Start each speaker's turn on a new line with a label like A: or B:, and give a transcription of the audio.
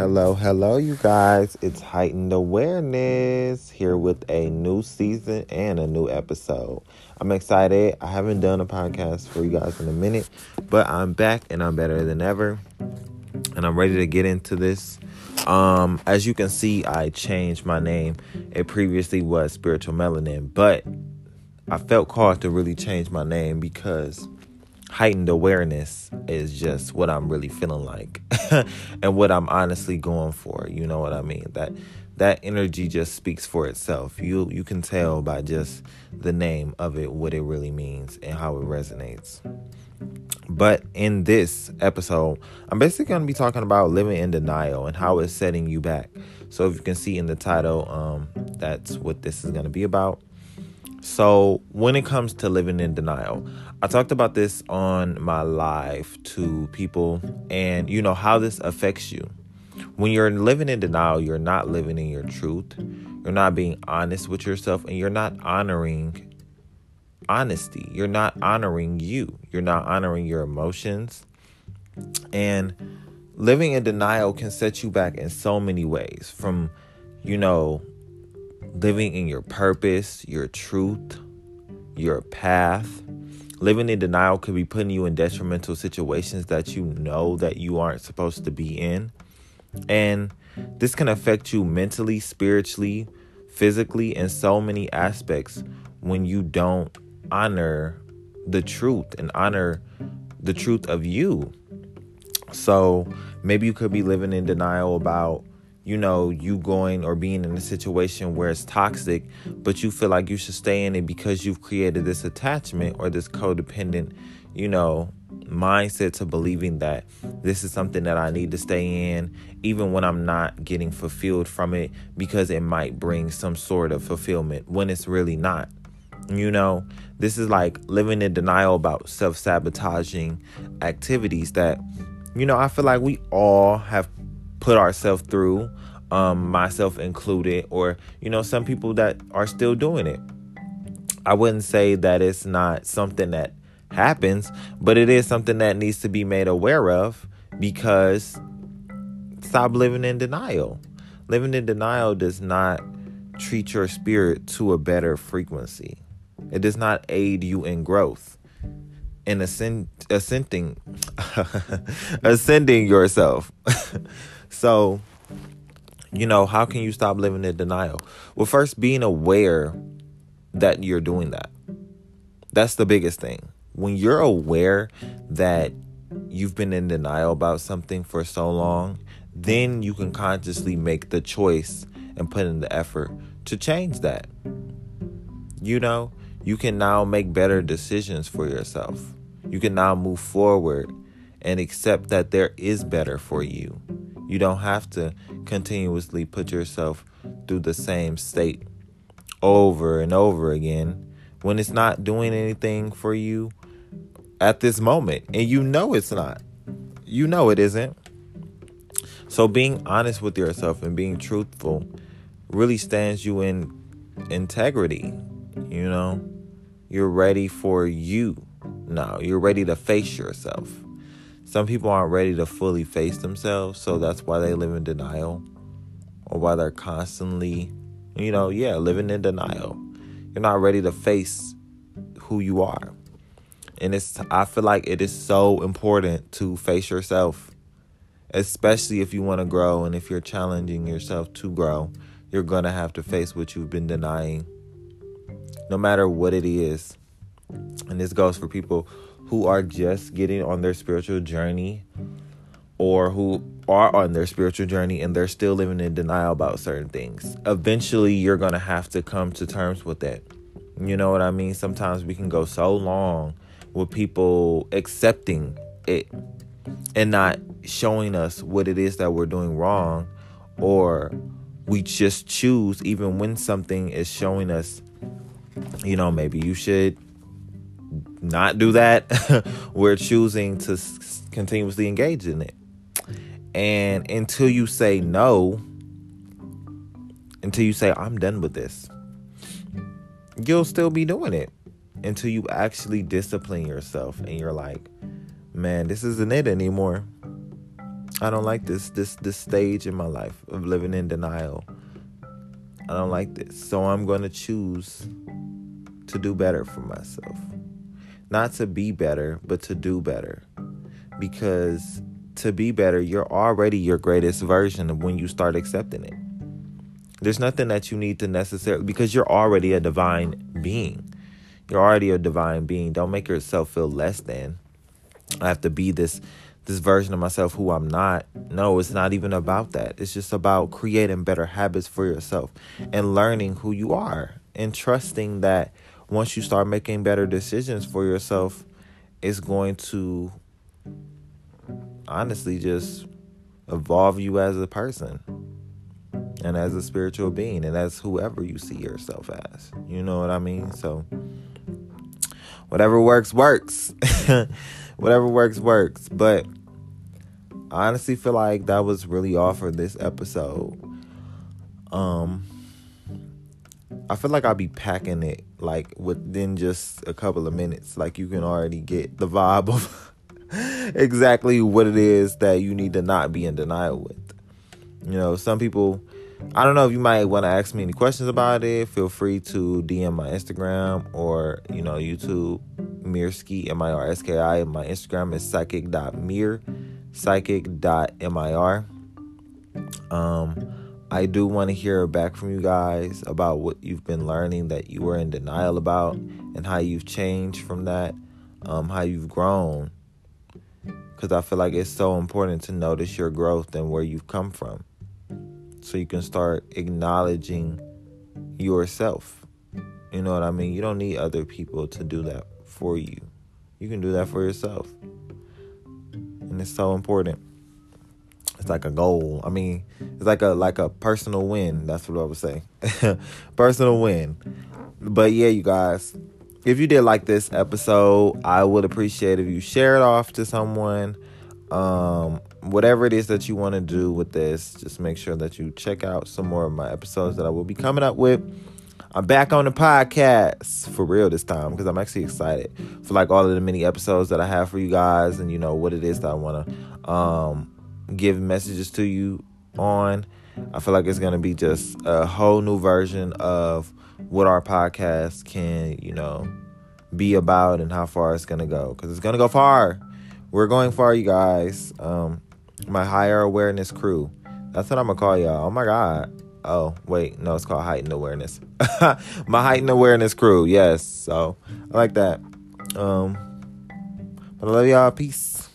A: Hello, hello, you guys. It's Heightened Awareness here with a new season and a new episode. I'm excited. I haven't done a podcast for you guys in a minute, but I'm back and I'm better than ever. And I'm ready to get into this. Um, as you can see, I changed my name. It previously was Spiritual Melanin, but I felt called to really change my name because heightened awareness is just what I'm really feeling like and what I'm honestly going for. You know what I mean? That that energy just speaks for itself. You you can tell by just the name of it what it really means and how it resonates. But in this episode, I'm basically going to be talking about living in denial and how it's setting you back. So if you can see in the title, um, that's what this is going to be about. So, when it comes to living in denial, I talked about this on my live to people and you know how this affects you. When you're living in denial, you're not living in your truth. You're not being honest with yourself and you're not honoring honesty. You're not honoring you. You're not honoring your emotions. And living in denial can set you back in so many ways from you know living in your purpose, your truth, your path. Living in denial could be putting you in detrimental situations that you know that you aren't supposed to be in. And this can affect you mentally, spiritually, physically, in so many aspects when you don't honor the truth and honor the truth of you. So maybe you could be living in denial about you know, you going or being in a situation where it's toxic, but you feel like you should stay in it because you've created this attachment or this codependent, you know, mindset to believing that this is something that I need to stay in, even when I'm not getting fulfilled from it, because it might bring some sort of fulfillment when it's really not. You know, this is like living in denial about self sabotaging activities that, you know, I feel like we all have put ourselves through, um, myself included, or you know, some people that are still doing it. I wouldn't say that it's not something that happens, but it is something that needs to be made aware of because stop living in denial. Living in denial does not treat your spirit to a better frequency. It does not aid you in growth in ascend, ascending ascending yourself. So, you know, how can you stop living in denial? Well, first, being aware that you're doing that. That's the biggest thing. When you're aware that you've been in denial about something for so long, then you can consciously make the choice and put in the effort to change that. You know, you can now make better decisions for yourself. You can now move forward and accept that there is better for you. You don't have to continuously put yourself through the same state over and over again when it's not doing anything for you at this moment. And you know it's not. You know it isn't. So being honest with yourself and being truthful really stands you in integrity. You know, you're ready for you now. You're ready to face yourself. Some people aren't ready to fully face themselves, so that's why they live in denial or why they're constantly, you know, yeah, living in denial. You're not ready to face who you are. And it's I feel like it is so important to face yourself, especially if you want to grow and if you're challenging yourself to grow. You're going to have to face what you've been denying. No matter what it is. And this goes for people who are just getting on their spiritual journey or who are on their spiritual journey and they're still living in denial about certain things. Eventually, you're going to have to come to terms with that. You know what I mean? Sometimes we can go so long with people accepting it and not showing us what it is that we're doing wrong or we just choose even when something is showing us you know maybe you should not do that, we're choosing to continuously engage in it. And until you say no, until you say, I'm done with this, you'll still be doing it until you actually discipline yourself and you're like, man, this isn't it anymore. I don't like this this this stage in my life of living in denial. I don't like this. So I'm going to choose to do better for myself. Not to be better, but to do better. Because to be better, you're already your greatest version of when you start accepting it. There's nothing that you need to necessarily because you're already a divine being. You're already a divine being. Don't make yourself feel less than. I have to be this this version of myself who I'm not. No, it's not even about that. It's just about creating better habits for yourself and learning who you are and trusting that once you start making better decisions for yourself, it's going to honestly just evolve you as a person and as a spiritual being and as whoever you see yourself as. You know what I mean? So whatever works works. whatever works works. But I honestly feel like that was really all for this episode. Um I feel like I'll be packing it like within just a couple of minutes. Like you can already get the vibe of exactly what it is that you need to not be in denial with. You know, some people I don't know if you might want to ask me any questions about it. Feel free to DM my Instagram or, you know, YouTube, Mirski, M I R S K I. My Instagram is psychic.mir, psychic.mir. Um, I do want to hear back from you guys about what you've been learning that you were in denial about and how you've changed from that, um, how you've grown. Because I feel like it's so important to notice your growth and where you've come from so you can start acknowledging yourself. You know what I mean? You don't need other people to do that for you. You can do that for yourself. And it's so important. It's like a goal. I mean, it's like a like a personal win. That's what I would say. personal win. But yeah, you guys, if you did like this episode, I would appreciate if you share it off to someone. Um, whatever it is that you want to do with this, just make sure that you check out some more of my episodes that I will be coming up with. I'm back on the podcast for real this time because I'm actually excited for like all of the many episodes that I have for you guys and you know what it is that I want to um, give messages to you on. I feel like it's going to be just a whole new version of what our podcast can, you know, be about and how far it's going to go because it's going to go far. We're going far, you guys. Um, my higher awareness crew. That's what I'm gonna call y'all. Oh my god. Oh wait, no, it's called heightened awareness. my heightened awareness crew. Yes. So I like that. Um, but I love y'all. Peace.